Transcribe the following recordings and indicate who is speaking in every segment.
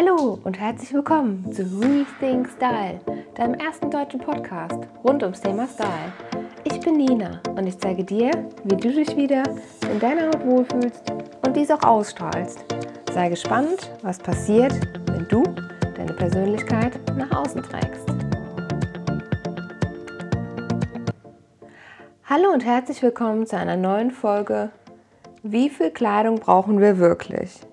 Speaker 1: Hallo und herzlich willkommen zu Rethink Style, deinem ersten deutschen Podcast rund ums Thema Style. Ich bin Nina und ich zeige dir, wie du dich wieder in deiner Haut wohlfühlst und dies auch ausstrahlst. Sei gespannt, was passiert, wenn du deine Persönlichkeit nach außen trägst. Hallo und herzlich willkommen zu einer neuen Folge. Wie viel Kleidung brauchen wir wirklich?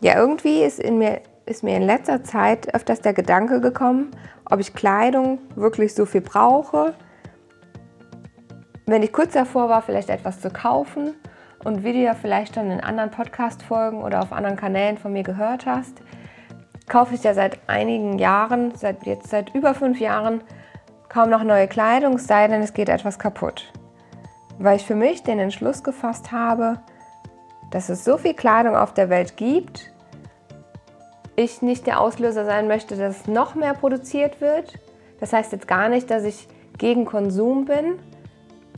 Speaker 1: Ja, irgendwie ist, in mir, ist mir in letzter Zeit öfters der Gedanke gekommen, ob ich Kleidung wirklich so viel brauche. Wenn ich kurz davor war, vielleicht etwas zu kaufen und wie du ja vielleicht schon in anderen Podcast-Folgen oder auf anderen Kanälen von mir gehört hast, kaufe ich ja seit einigen Jahren, seit jetzt seit über fünf Jahren, kaum noch neue Kleidung, sei denn es geht etwas kaputt. Weil ich für mich den Entschluss gefasst habe, dass es so viel Kleidung auf der Welt gibt, ich nicht der Auslöser sein möchte, dass noch mehr produziert wird. Das heißt jetzt gar nicht, dass ich gegen Konsum bin.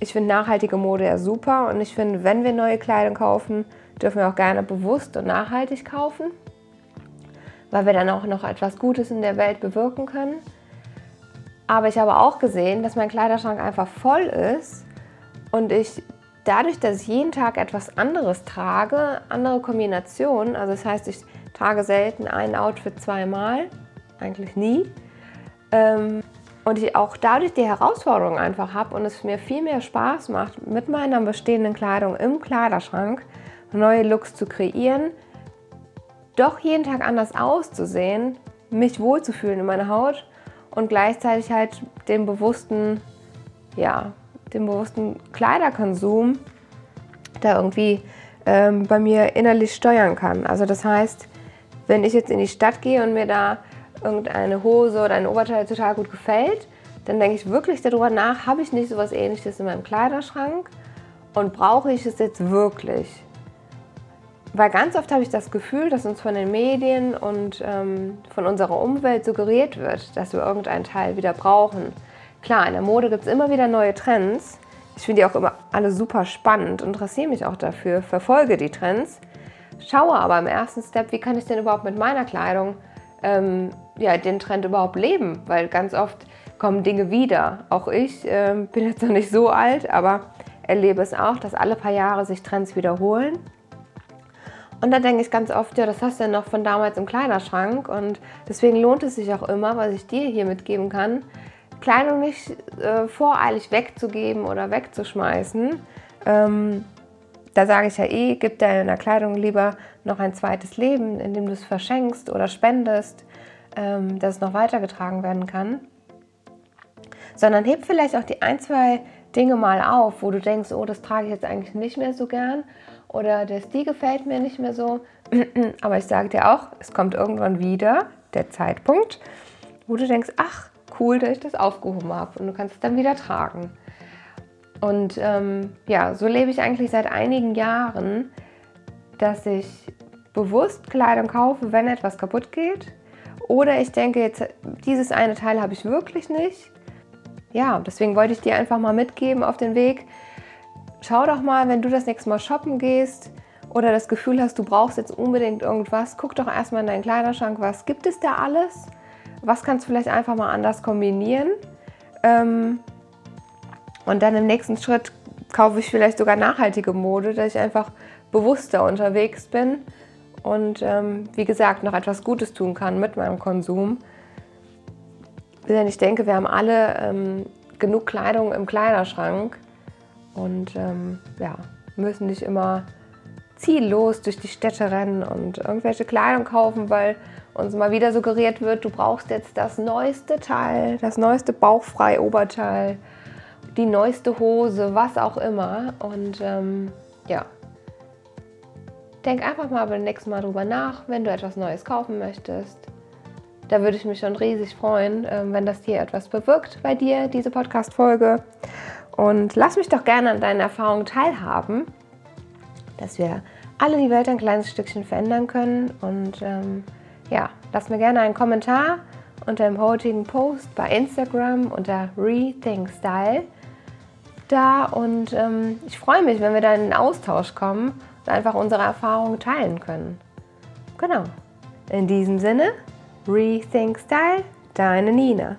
Speaker 1: Ich finde nachhaltige Mode ja super und ich finde, wenn wir neue Kleidung kaufen, dürfen wir auch gerne bewusst und nachhaltig kaufen, weil wir dann auch noch etwas Gutes in der Welt bewirken können. Aber ich habe auch gesehen, dass mein Kleiderschrank einfach voll ist und ich dadurch, dass ich jeden Tag etwas anderes trage, andere Kombinationen, also das heißt, ich trage selten ein Outfit zweimal, eigentlich nie. Ähm, und ich auch dadurch die Herausforderung einfach habe und es mir viel mehr Spaß macht, mit meiner bestehenden Kleidung im Kleiderschrank neue Looks zu kreieren, doch jeden Tag anders auszusehen, mich wohlzufühlen in meiner Haut und gleichzeitig halt den bewussten, ja, den bewussten Kleiderkonsum da irgendwie ähm, bei mir innerlich steuern kann. Also das heißt, wenn ich jetzt in die Stadt gehe und mir da irgendeine Hose oder ein Oberteil total gut gefällt, dann denke ich wirklich darüber nach, habe ich nicht sowas ähnliches in meinem Kleiderschrank und brauche ich es jetzt wirklich? Weil ganz oft habe ich das Gefühl, dass uns von den Medien und ähm, von unserer Umwelt suggeriert wird, dass wir irgendeinen Teil wieder brauchen. Klar, in der Mode gibt es immer wieder neue Trends. Ich finde die auch immer alle super spannend, interessiere mich auch dafür, verfolge die Trends. Schaue aber im ersten Step, wie kann ich denn überhaupt mit meiner Kleidung ähm, ja, den Trend überhaupt leben? Weil ganz oft kommen Dinge wieder. Auch ich ähm, bin jetzt noch nicht so alt, aber erlebe es auch, dass alle paar Jahre sich Trends wiederholen. Und da denke ich ganz oft, ja, das hast du ja noch von damals im Kleiderschrank. Und deswegen lohnt es sich auch immer, was ich dir hier mitgeben kann, Kleidung nicht äh, voreilig wegzugeben oder wegzuschmeißen. Ähm, da sage ich ja eh, gib deiner Kleidung lieber noch ein zweites Leben, indem du es verschenkst oder spendest, ähm, dass es noch weitergetragen werden kann. Sondern heb vielleicht auch die ein, zwei Dinge mal auf, wo du denkst, oh, das trage ich jetzt eigentlich nicht mehr so gern oder der Stil gefällt mir nicht mehr so. Aber ich sage dir auch, es kommt irgendwann wieder der Zeitpunkt, wo du denkst, ach, cool, dass ich das aufgehoben habe und du kannst es dann wieder tragen. Und ähm, ja, so lebe ich eigentlich seit einigen Jahren, dass ich bewusst Kleidung kaufe, wenn etwas kaputt geht. Oder ich denke, jetzt dieses eine Teil habe ich wirklich nicht. Ja, deswegen wollte ich dir einfach mal mitgeben auf den Weg. Schau doch mal, wenn du das nächste Mal shoppen gehst oder das Gefühl hast, du brauchst jetzt unbedingt irgendwas, guck doch erstmal in deinen Kleiderschrank, was gibt es da alles? Was kannst du vielleicht einfach mal anders kombinieren? Ähm, und dann im nächsten Schritt kaufe ich vielleicht sogar nachhaltige Mode, dass ich einfach bewusster unterwegs bin und ähm, wie gesagt noch etwas Gutes tun kann mit meinem Konsum. Denn ich denke, wir haben alle ähm, genug Kleidung im Kleiderschrank und ähm, ja, müssen nicht immer ziellos durch die Städte rennen und irgendwelche Kleidung kaufen, weil uns mal wieder suggeriert wird, du brauchst jetzt das neueste Teil, das neueste bauchfrei Oberteil die neueste Hose, was auch immer. Und ähm, ja, denk einfach mal beim nächsten Mal drüber nach, wenn du etwas Neues kaufen möchtest. Da würde ich mich schon riesig freuen, ähm, wenn das hier etwas bewirkt bei dir, diese Podcast-Folge. Und lass mich doch gerne an deinen Erfahrungen teilhaben, dass wir alle die Welt ein kleines Stückchen verändern können. Und ähm, ja, lass mir gerne einen Kommentar unter dem heutigen Post bei Instagram unter Rethink Style da und ähm, ich freue mich, wenn wir da in den Austausch kommen und einfach unsere Erfahrungen teilen können. Genau. In diesem Sinne, Rethink Style, deine Nina.